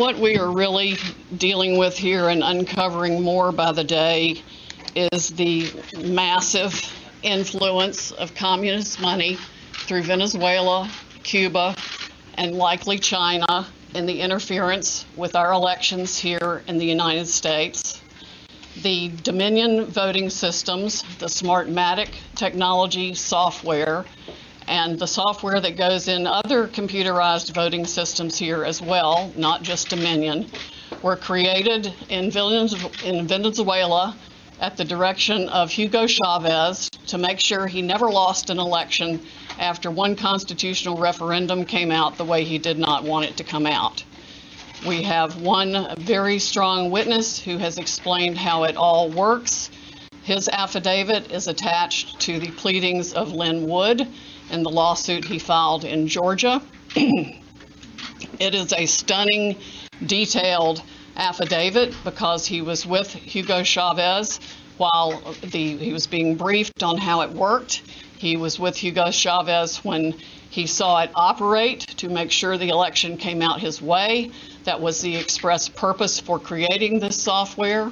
what we are really dealing with here and uncovering more by the day is the massive influence of communist money through Venezuela, Cuba, and likely China in the interference with our elections here in the United States. The Dominion voting systems, the Smartmatic technology software, and the software that goes in other computerized voting systems here as well, not just Dominion, were created in Venezuela at the direction of Hugo Chavez to make sure he never lost an election after one constitutional referendum came out the way he did not want it to come out. We have one very strong witness who has explained how it all works. His affidavit is attached to the pleadings of Lynn Wood in the lawsuit he filed in Georgia. it is a stunning, detailed affidavit because he was with Hugo Chavez while the, he was being briefed on how it worked. He was with Hugo Chavez when he saw it operate to make sure the election came out his way. That was the express purpose for creating this software.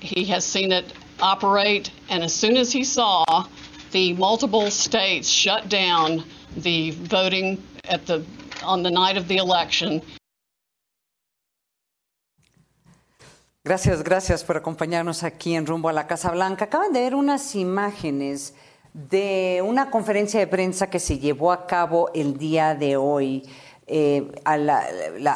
He has seen it operate, and as soon as he saw the multiple states shut down the voting at the on the night of the election, Gracias, gracias por acompañarnos aquí en Rumbo a la Casa Blanca. Acaban de ver unas imágenes de una conferencia de prensa que se llevó a cabo el día de hoy. Eh, a, la,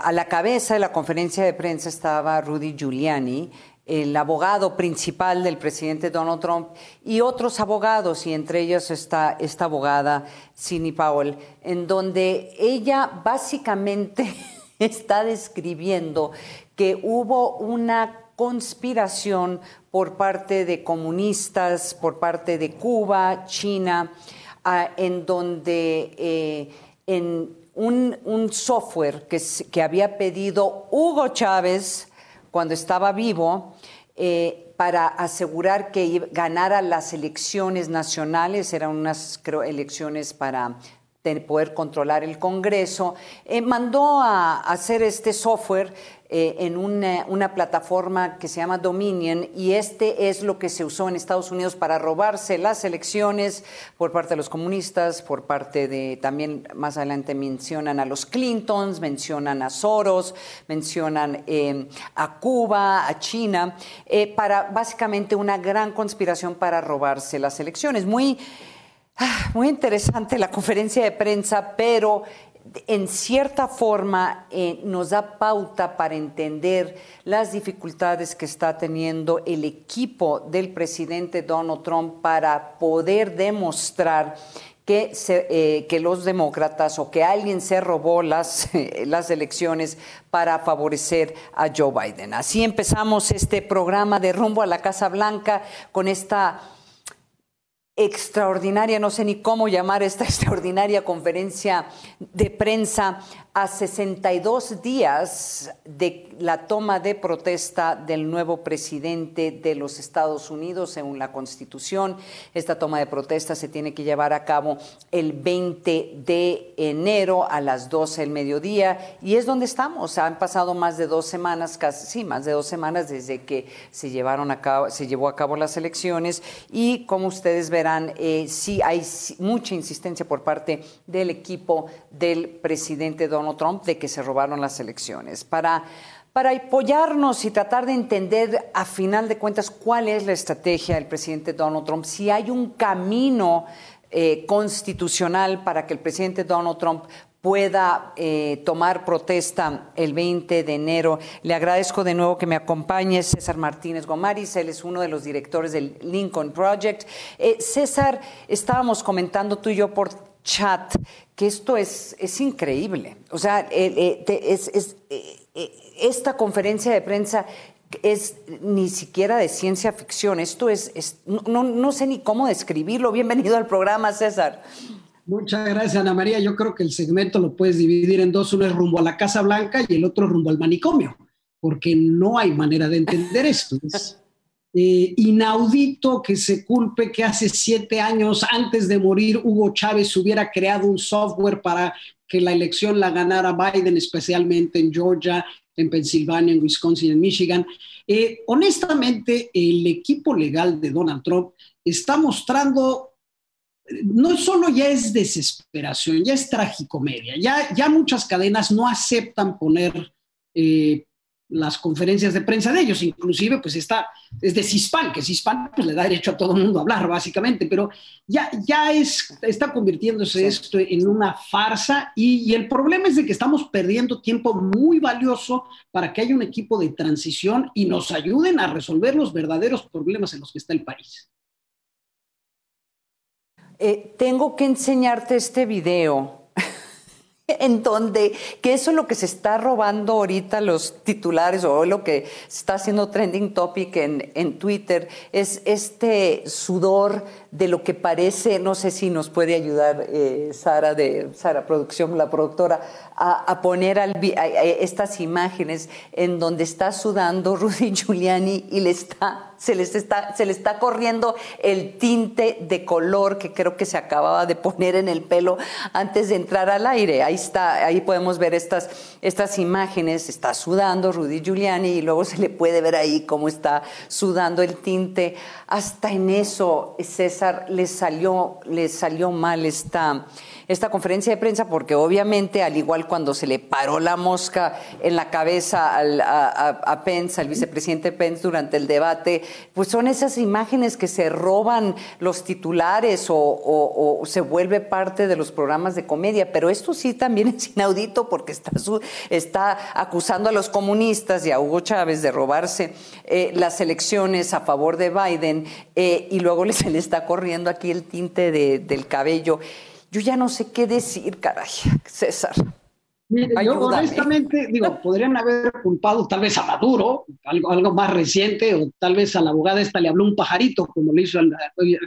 a, la, cabeza de la conferencia de prensa estaba Rudy Giuliani, el abogado principal del presidente Donald Trump, y otros abogados, y entre ellos está esta abogada, Sidney Powell, en donde ella básicamente está describiendo que hubo una conspiración por parte de comunistas, por parte de Cuba, China, ah, en donde eh, en un, software que, había pedido Hugo Chávez cuando estaba vivo, eh, para asegurar que ganara las elecciones nacionales, eran unas creo, elecciones para poder controlar el Congreso, eh, mandó a hacer este software eh, en una, plataforma que se llama Dominion y este es lo que se usó en Estados Unidos para robarse las elecciones por parte de los comunistas, por parte de, también más adelante mencionan a los Clintons, mencionan a Soros, mencionan eh, a Cuba, a China, para básicamente una gran conspiración para robarse las elecciones. Muy muy interesante la conferencia de prensa, pero en cierta forma eh, nos da pauta para entender las dificultades que está teniendo el equipo del presidente Donald Trump para poder demostrar que, eh, que los demócratas o que alguien se robó las, las elecciones para favorecer a Joe Biden. Así empezamos este programa de rumbo a la Casa Blanca con esta extraordinaria, no sé ni cómo llamar esta extraordinaria conferencia de prensa a 62 días de la toma de protesta del nuevo presidente de los Estados Unidos, según la Constitución. Esta toma de protesta se tiene que llevar a cabo el 20 de enero a las 12 del mediodía y es donde estamos. Han pasado más de dos semanas, casi, sí, más de dos semanas desde que se llevaron a cabo, se llevó a cabo las elecciones y como ustedes verán, eh, sí hay mucha insistencia por parte del equipo del presidente Donald Trump de que se robaron las elecciones. Para, para apoyarnos y tratar de entender a final de cuentas cuál es la estrategia del presidente Donald Trump, si hay un camino eh, constitucional para que el presidente Donald Trump pueda eh, tomar protesta el 20 de enero. Le agradezco de nuevo que me acompañe César Martínez Gomaris, él es uno de los directores del Lincoln Project. Eh, César, estábamos comentando tú y yo por chat, que esto es, es increíble. O sea, eh, eh, es, eh, esta conferencia de prensa es ni siquiera de ciencia ficción, esto es, no, no, sé ni cómo describirlo. Bienvenido al programa, César. Muchas gracias, Ana María. Yo creo que el segmento lo puedes dividir en dos, uno es rumbo a la Casa Blanca y el otro rumbo al manicomio, porque no hay manera de entender esto. Eh, inaudito que se culpe que hace siete años antes de morir Hugo Chávez hubiera creado un software para que la elección la ganara Biden, especialmente en Georgia. en Pensilvania, en Wisconsin, en Michigan. Eh, honestamente, el equipo legal de Donald Trump está mostrando, no solo ya es desesperación, ya es tragicomedia, ya, ya muchas cadenas no aceptan poner eh, las conferencias de prensa de ellos, inclusive pues está, es de CISPAN, que CISPAN pues le da derecho a todo el mundo a hablar básicamente, pero ya, ya es, está convirtiéndose esto en una farsa y, y, el problema es de que estamos perdiendo tiempo muy valioso para que haya un equipo de transición y nos ayuden a resolver los verdaderos problemas en los que está el país. Eh, tengo que enseñarte este video en donde, que eso es lo que se está robando ahorita los titulares o lo que está haciendo trending topic en, en Twitter, es este sudor de lo que parece, no sé si nos puede ayudar eh, Sara de Sara Producción, la productora, a, poner al, estas imágenes en donde está sudando Rudy Giuliani y le está, se, está, se le está corriendo el tinte de color que creo que se acababa de poner en el pelo antes de entrar al aire. Ahí está, ahí podemos ver estas, estas imágenes, está sudando Rudy Giuliani y luego se le puede ver ahí cómo está sudando el tinte. Hasta en eso, César, le salió, salió mal esta esta conferencia de prensa porque obviamente, al igual cuando se le paró la mosca en la cabeza a, Pence, al vicepresidente Pence durante el debate, pues son esas imágenes que se roban los titulares o, se vuelve parte de los programas de comedia. Pero esto sí también es inaudito porque está, está acusando a los comunistas y a Hugo Chávez de robarse eh, las elecciones a favor de Biden eh, y luego se le está corriendo aquí el tinte del cabello. Yo ya no sé qué decir, caray, César. yo honestamente, digo, podrían haber culpado tal vez a Maduro, algo, algo más reciente, o tal vez a la abogada esta le habló un pajarito, como le hizo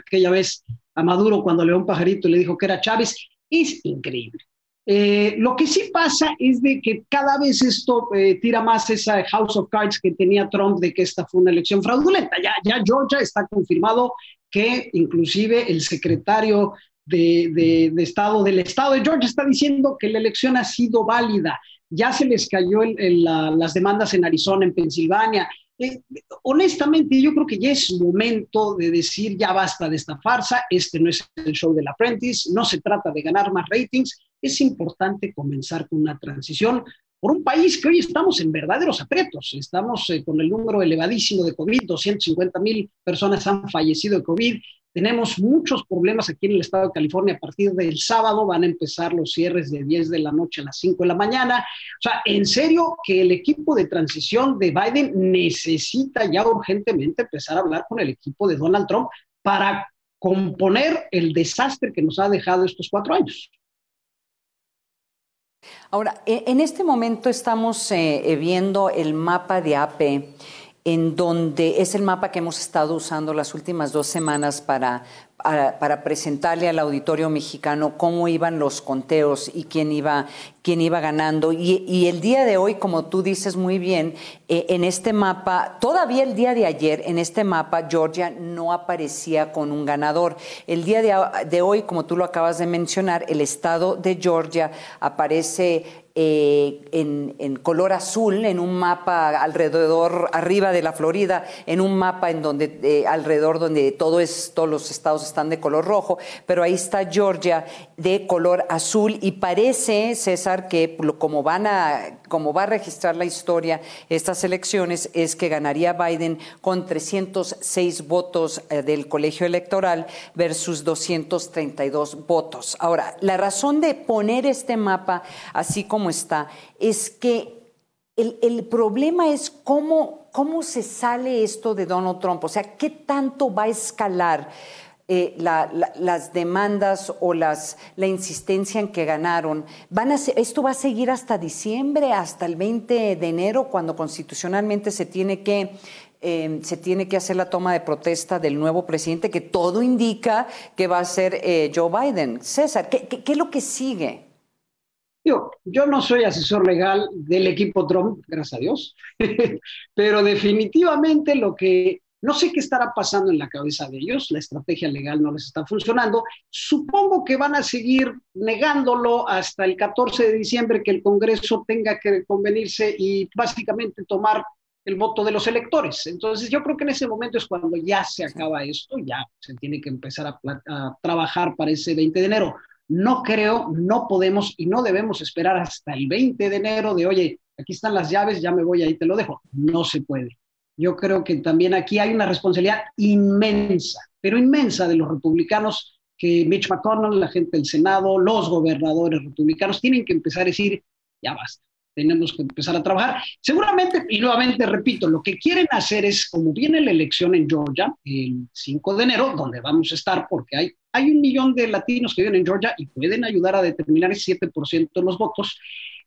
aquella vez a Maduro cuando le dio un pajarito y le dijo que era Chávez. Es increíble. Eh, lo que sí pasa es de que cada vez esto eh, tira más esa House of Cards que tenía Trump de que esta fue una elección fraudulenta. Ya, ya Georgia está confirmado que inclusive el secretario de, Estado, del Estado de Georgia, está diciendo que la elección ha sido válida. Ya se les cayó las demandas en Arizona, en Pensilvania. Eh, honestamente, yo creo que ya es momento de decir ya basta de esta farsa. Este no es el show del apprentice, no se trata de ganar más ratings. Es importante comenzar con una transición por un país que hoy estamos en verdaderos aprietos. Estamos eh, con el número elevadísimo de COVID, 250 mil personas han fallecido de COVID tenemos muchos problemas aquí en el estado de California. A partir del sábado van a empezar los cierres de 10 de la noche a las 5 de la mañana. O sea, en serio que el equipo de transición de Biden necesita ya urgentemente empezar a hablar con el equipo de Donald Trump para componer el desastre que nos ha dejado estos cuatro años. Ahora, e, en este momento estamos eh, viendo el mapa de APE en donde es el mapa que hemos estado usando las últimas dos semanas para, para, presentarle al auditorio mexicano cómo iban los conteos y quién iba, quién iba ganando. Y, el día de hoy, como tú dices muy bien, eh, en este mapa, todavía el día de ayer, en este mapa, Georgia no aparecía con un ganador. El día de, de hoy, como tú lo acabas de mencionar, el estado de Georgia aparece eh, en, color azul, en un mapa alrededor, arriba de la Florida, en un mapa en donde eh, alrededor donde todo es, todos los estados están de color rojo, pero ahí está Georgia de color azul y parece, César, que como van a, como va a registrar la historia estas elecciones, es que ganaría Biden con 306 votos eh, del colegio electoral versus 232 votos. Ahora, la razón de poner este mapa así como está, es que el, problema es cómo, cómo se sale esto de Donald Trump, o sea, qué tanto va a escalar. Eh, las demandas o las, la insistencia en que ganaron. Van a esto va a seguir hasta diciembre, hasta el 20 de enero, cuando constitucionalmente se tiene que eh, se tiene que hacer la toma de protesta del nuevo presidente, que todo indica que va a ser eh, Joe Biden. César, ¿qué, es lo que sigue? Yo, yo no soy asesor legal del equipo Trump, gracias a Dios, pero definitivamente lo que, No sé qué estará pasando en la cabeza de ellos, la estrategia legal no les está funcionando. Supongo que van a seguir negándolo hasta el 14 de diciembre que el Congreso tenga que convenirse y básicamente tomar el voto de los electores. Entonces yo creo que en ese momento es cuando ya se acaba esto, ya se tiene que empezar a, a trabajar para ese 20 de enero. No creo, no podemos y no debemos esperar hasta el 20 de enero de, oye, aquí están las llaves, ya me voy ahí, te lo dejo. No se puede. Yo creo que también aquí hay una responsabilidad inmensa, pero inmensa de los republicanos que Mitch McConnell, la gente del Senado, los gobernadores republicanos tienen que empezar a decir, ya basta, tenemos que empezar a trabajar. Seguramente, y nuevamente repito, lo que quieren hacer es, como viene la elección en Georgia, el 5 de enero, donde vamos a estar, porque hay, hay un millón de latinos que viven en Georgia y pueden ayudar a determinar el 7% de los votos,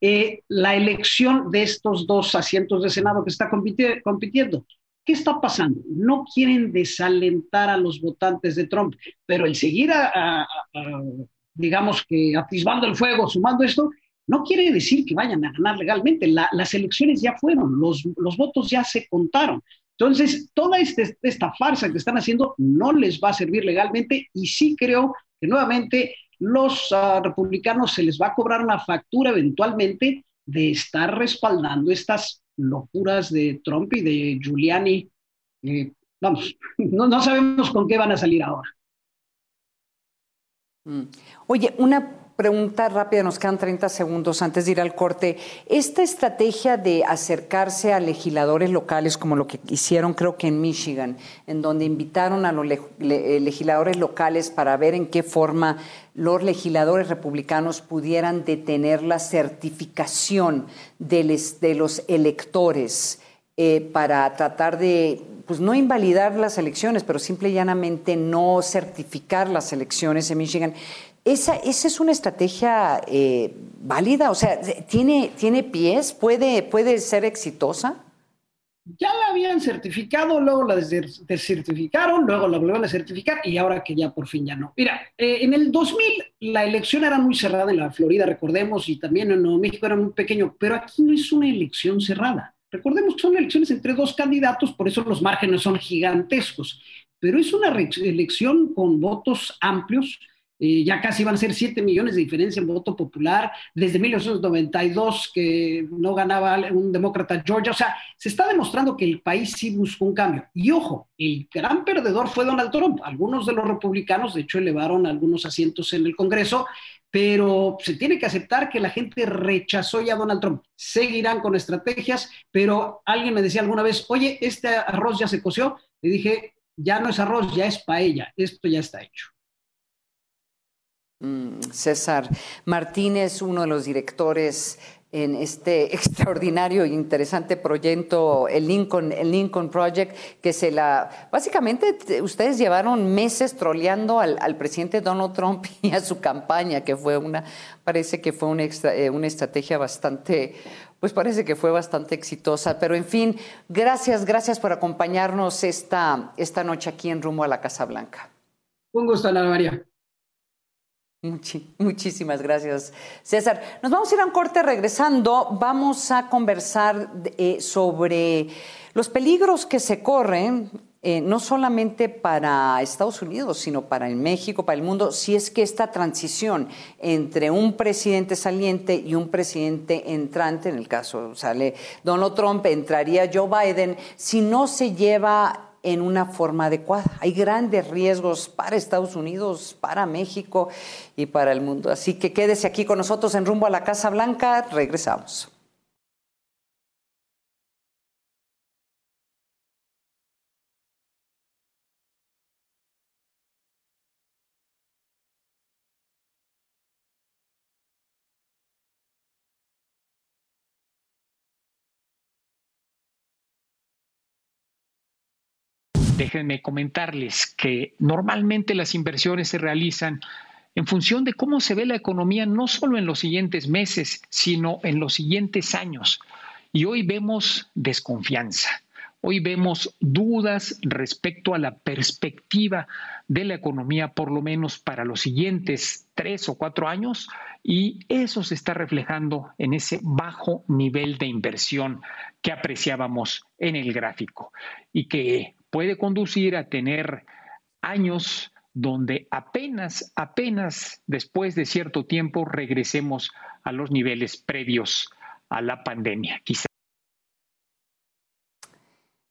eh, la elección de estos dos asientos de Senado que está compitiendo. ¿Qué está pasando? No quieren desalentar a los votantes de Trump, pero el seguir, digamos que atisbando el fuego, sumando esto, no quiere decir que vayan a ganar legalmente. las elecciones ya fueron, los, los, votos ya se contaron. Entonces, toda este, esta farsa que están haciendo no les va a servir legalmente y sí creo que nuevamente los uh, republicanos se les va a cobrar una factura eventualmente de estar respaldando estas locuras de Trump y de Giuliani. Eh, vamos, no, no, sabemos con qué van a salir ahora. Mm. Oye, una pregunta rápida, nos quedan 30 segundos antes de ir al corte. Esta estrategia de acercarse a legisladores locales, como lo que hicieron creo que en Michigan, en donde invitaron a los eh, legisladores locales para ver en qué forma los legisladores republicanos pudieran detener la certificación de, los electores eh, para tratar de, pues no invalidar las elecciones, pero simple y llanamente no certificar las elecciones en Michigan. ¿Esa, ¿Esa es una estrategia eh, válida? O sea, ¿tiene, ¿tiene pies? ¿Puede, ¿Puede ser exitosa? Ya la habían certificado, luego la descertificaron, luego la volvieron a certificar y ahora que ya por fin ya no. Mira, eh, en el 2000 la elección era muy cerrada en la Florida, recordemos, y también en Nuevo México era muy pequeño, pero aquí no es una elección cerrada. Recordemos que son elecciones entre dos candidatos, por eso los márgenes son gigantescos, pero es una elección con votos amplios ya casi van a ser 7 millones de diferencia en voto popular, desde 1992 que no ganaba un demócrata Georgia. O sea, se está demostrando que el país sí buscó un cambio. Y ojo, el gran perdedor fue Donald Trump. Algunos de los republicanos, de hecho, elevaron algunos asientos en el Congreso, pero se tiene que aceptar que la gente rechazó ya a Donald Trump. Seguirán con estrategias, pero alguien me decía alguna vez, oye, este arroz ya se coció. Le dije, ya no es arroz, ya es paella, esto ya está hecho. Mm, César Martínez, uno de los directores en este extraordinario e interesante proyecto, el Lincoln, el Lincoln Project, que se la. Básicamente, ustedes llevaron meses troleando al, presidente Donald Trump y a su campaña, que fue una. Parece que fue una, eh, una estrategia bastante. Pues parece que fue bastante exitosa. Pero en fin, gracias, gracias por acompañarnos esta, esta noche aquí en Rumbo a la Casa Blanca. Un gusto, Ana María muchísimas gracias, César. Nos vamos a ir a un corte regresando. Vamos a conversar eh, sobre los peligros que se corren, eh, no solamente para Estados Unidos, sino para el México, para el mundo, si es que esta transición entre un presidente saliente y un presidente entrante, en el caso sale Donald Trump, entraría Joe Biden, si no se lleva en una forma adecuada. Hay grandes riesgos para Estados Unidos, para México y para el mundo. Así que quédese aquí con nosotros en rumbo a la Casa Blanca. Regresamos. Déjenme comentarles que normalmente las inversiones se realizan en función de cómo se ve la economía no solo en los siguientes meses, sino en los siguientes años. Y hoy vemos desconfianza. Hoy vemos dudas respecto a la perspectiva de la economía, por lo menos para los siguientes tres o cuatro años, y eso se está reflejando en ese bajo nivel de inversión que apreciábamos en el gráfico y que puede conducir a tener años donde apenas, apenas después de cierto tiempo regresemos a los niveles previos a la pandemia. Quizá.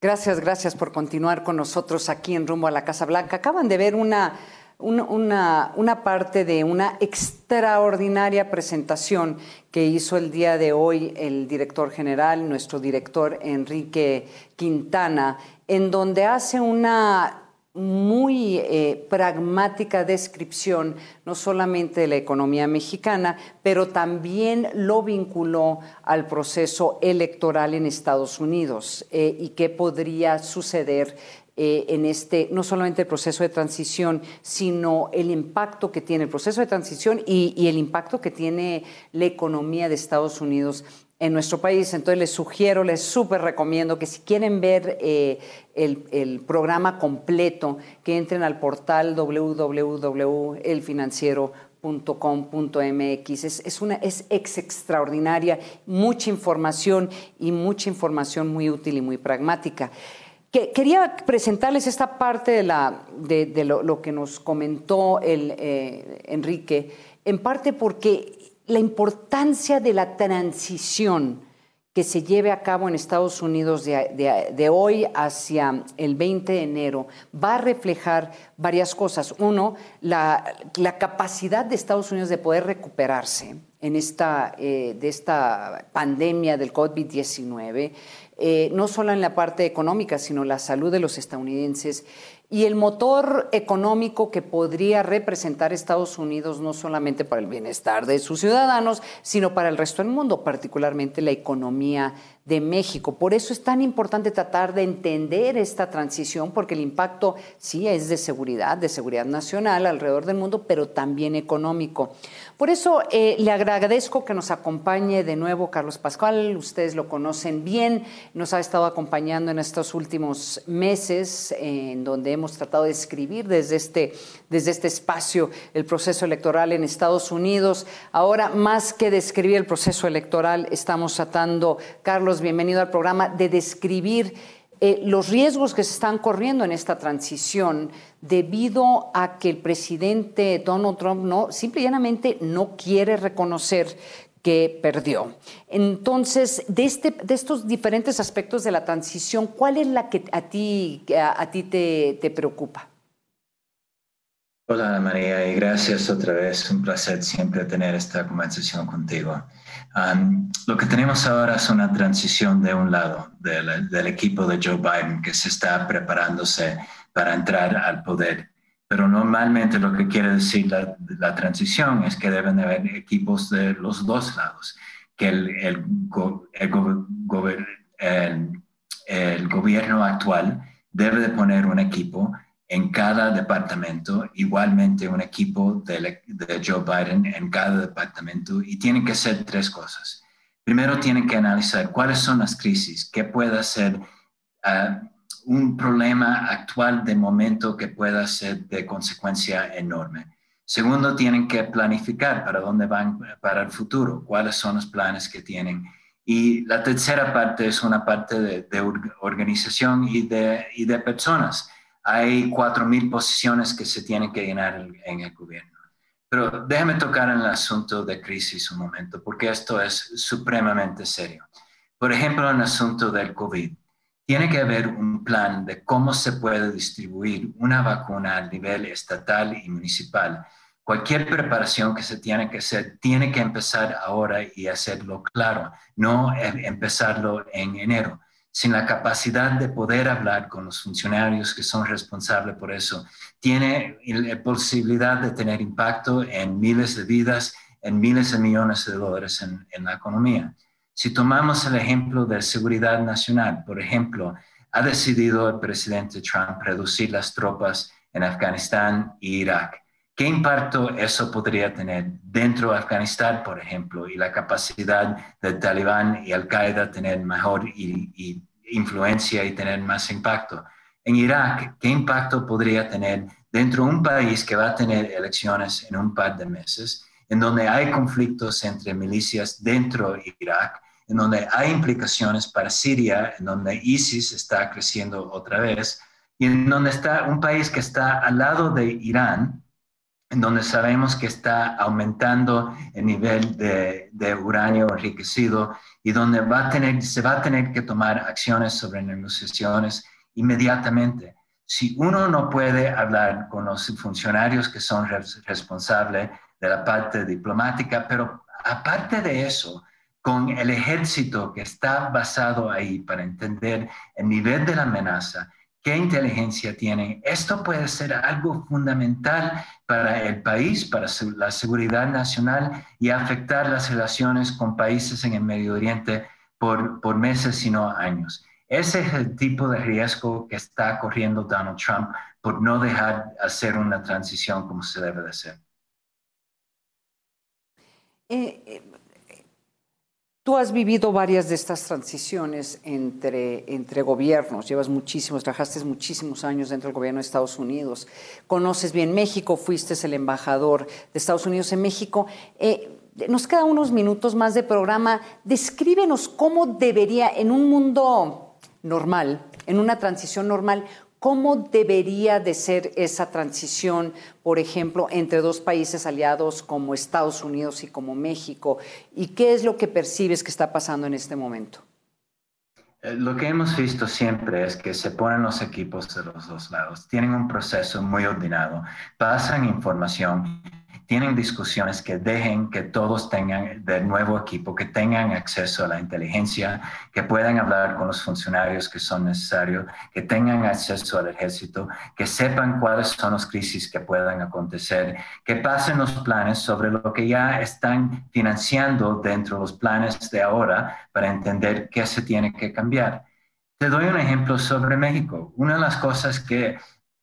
Gracias, gracias por continuar con nosotros aquí en Rumbo a la Casa Blanca. Acaban de ver una, una, una, parte de una extraordinaria presentación que hizo el día de hoy el director general, nuestro director Enrique Quintana, en donde hace una muy eh, pragmática descripción no solamente de la economía mexicana, pero también lo vinculó al proceso electoral en Estados Unidos eh, y qué podría suceder eh, en este, no solamente el proceso de transición, sino el impacto que tiene el proceso de transición y, el impacto que tiene la economía de Estados Unidos en nuestro país. Entonces les sugiero, les súper recomiendo que si quieren ver eh, el, programa completo, que entren al portal www.elfinanciero.com.mx. Es, es, una, es ex extraordinaria, mucha información y mucha información muy útil y muy pragmática. Que, quería presentarles esta parte de, lo, que nos comentó el, eh, Enrique, en parte porque la importancia de la transición que se lleve a cabo en Estados Unidos de, hoy hacia el 20 de enero va a reflejar varias cosas. Uno, la, capacidad de Estados Unidos de poder recuperarse en esta, eh, de esta pandemia del COVID-19, eh, no solo en la parte económica, sino la salud de los estadounidenses y el motor económico que podría representar Estados Unidos no solamente para el bienestar de sus ciudadanos, sino para el resto del mundo, particularmente la economía de México. Por eso es tan importante tratar de entender esta transición, porque el impacto sí es de seguridad, de seguridad nacional alrededor del mundo, pero también económico. Por eso eh, le agradezco que nos acompañe de nuevo Carlos Pascual, ustedes lo conocen bien, nos ha estado acompañando en estos últimos meses, en donde hemos tratado de escribir desde este, desde este espacio el proceso electoral en Estados Unidos. Ahora, más que describir el proceso electoral, estamos tratando, Carlos, bienvenido al programa, de describir eh, los riesgos que se están corriendo en esta transición debido a que el presidente Donald Trump no, simple y llanamente no quiere reconocer que perdió. Entonces, de, este, de estos diferentes aspectos de la transición, ¿cuál es la que a ti, a, ti te, preocupa? Hola Ana María y gracias otra vez. Un placer siempre tener esta conversación contigo. lo que tenemos ahora es una transición de un lado del, equipo de Joe Biden que se está preparándose para entrar al poder. Pero normalmente lo que quiere decir la, transición es que deben haber equipos de los dos lados, que el, el, el gobierno actual debe de poner un equipo en cada departamento, igualmente un equipo de, Joe Biden en cada departamento y tienen que hacer tres cosas. Primero tienen que analizar cuáles son las crisis, qué puede ser ah, un problema actual de momento que pueda ser de consecuencia enorme. Segundo, tienen que planificar para dónde van para el futuro, cuáles son los planes que tienen. Y la tercera parte es una parte de, organización y de, y de personas hay 4.000 posiciones que se tienen que llenar en el gobierno. Pero déjame tocar en el asunto de crisis un momento, porque esto es supremamente serio. Por ejemplo, en el asunto del COVID, tiene que haber un plan de cómo se puede distribuir una vacuna a nivel estatal y municipal. Cualquier preparación que se tiene que hacer tiene que empezar ahora y hacerlo claro, no em, empezarlo en enero sin la capacidad de poder hablar con los funcionarios que son responsables por eso, tiene la posibilidad de tener impacto en miles de vidas, en miles de millones de dólares en, la economía. Si tomamos el ejemplo de seguridad nacional, por ejemplo, ha decidido el presidente Trump reducir las tropas en Afganistán e Irak. ¿Qué impacto eso podría tener dentro de Afganistán, por ejemplo, y la capacidad del talibán y Al-Qaeda tener mejor influencia y tener más impacto? En Irak, ¿qué impacto podría tener dentro de un país que va a tener elecciones en un par de meses, en donde hay conflictos entre milicias dentro de Irak, en donde hay implicaciones para Siria, en donde ISIS está creciendo otra vez? y en donde está un país que está al lado de Irán, en donde sabemos que está aumentando el nivel de, de uranio enriquecido y donde va a tener, se va a tener que tomar acciones sobre negociaciones inmediatamente. Si uno no puede hablar con los funcionarios que son responsables de la parte diplomática, pero aparte de eso, con el ejército que está basado ahí para entender el nivel de la amenaza, qué inteligencia tienen, esto puede ser algo fundamental para el país, para la seguridad nacional y afectar las relaciones con países en el Medio Oriente por, por meses, sino años. Ese es el tipo de riesgo que está corriendo Donald Trump por no dejar hacer una transición como se debe de hacer. Eh, eh, tú has vivido varias de estas transiciones entre, entre gobiernos, llevas muchísimos, trabajaste muchísimos años dentro del gobierno de Estados Unidos, conoces bien México, fuiste el embajador de Estados Unidos en México. Eh, nos quedan unos minutos más de programa. Descríbenos cómo debería, en un mundo normal, en una transición normal, ¿Cómo debería de ser esa transición, por ejemplo, entre dos países aliados como Estados Unidos y como México? ¿Y qué es lo que percibes que está pasando en este momento? Eh, lo que hemos visto siempre es que se ponen los equipos de los dos lados, tienen un proceso muy ordenado, pasan información tienen discusiones que dejen que todos tengan del nuevo equipo, que tengan acceso a la inteligencia, que puedan hablar con los funcionarios que son necesarios, que tengan acceso al ejército, que sepan cuáles son las crisis que puedan acontecer, que pasen los planes sobre lo que ya están financiando dentro de los planes de ahora para entender qué se tiene que cambiar. Te doy un ejemplo sobre México. Una de las cosas que,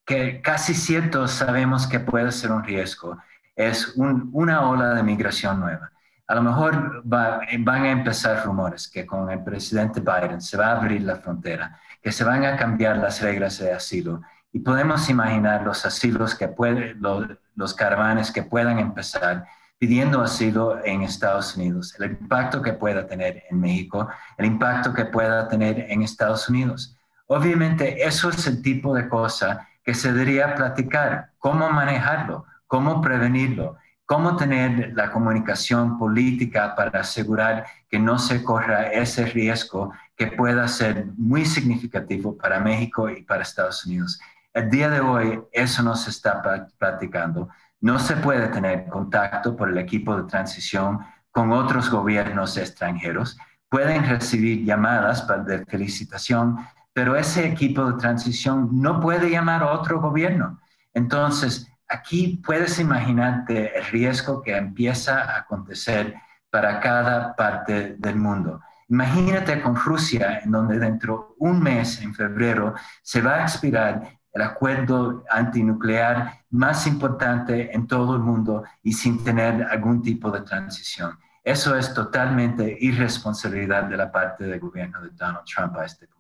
que casi cierto sabemos que puede ser un riesgo es una ola de migración nueva. A lo mejor van a empezar rumores que con el presidente Biden se va a abrir la frontera, que se van a cambiar las reglas de asilo y podemos imaginar los asilos que pueden, los, los caravanes que puedan empezar pidiendo asilo en Estados Unidos, el impacto que pueda tener en México, el impacto que pueda tener en Estados Unidos. Obviamente, eso es el tipo de cosa que se debería platicar, cómo manejarlo, cómo prevenirlo, cómo tener la comunicación política para asegurar que no se corra ese riesgo que pueda ser muy significativo para México y para Estados Unidos. El día de hoy eso no se está practicando. No se puede tener contacto por el equipo de transición con otros gobiernos extranjeros. Pueden recibir llamadas de felicitación, pero ese equipo de transición no puede llamar a otro gobierno. Entonces, aquí puedes imaginarte el riesgo que empieza a acontecer para cada parte del mundo. Imagínate con Rusia, en donde dentro de un mes, en febrero, se va a expirar el acuerdo antinuclear más importante en todo el mundo y sin tener algún tipo de transición. Eso es totalmente irresponsabilidad de la parte del gobierno de Donald Trump a este punto.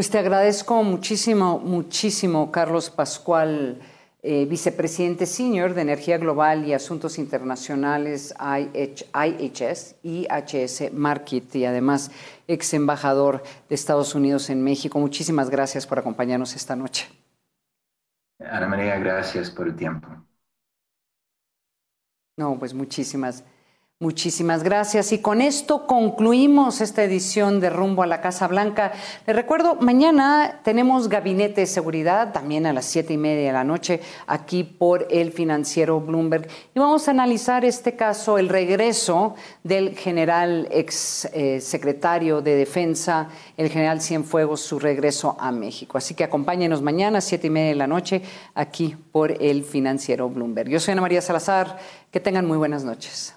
Pues te agradezco muchísimo, muchísimo, Carlos Pascual, eh, vicepresidente senior de Energía Global y Asuntos Internacionales IHS, IHS Market y además ex embajador de Estados Unidos en México. Muchísimas gracias por acompañarnos esta noche. Ana María, gracias por el tiempo. No, pues muchísimas gracias. Muchísimas gracias. Y con esto concluimos esta edición de Rumbo a la Casa Blanca. Les recuerdo, mañana tenemos Gabinete de Seguridad, también a las siete y media de la noche, aquí por el financiero Bloomberg. Y vamos a analizar este caso, el regreso del general ex eh, secretario de Defensa, el general Cienfuegos, su regreso a México. Así que acompáñenos mañana a siete y media de la noche, aquí por el financiero Bloomberg. Yo soy Ana María Salazar. Que tengan muy buenas noches.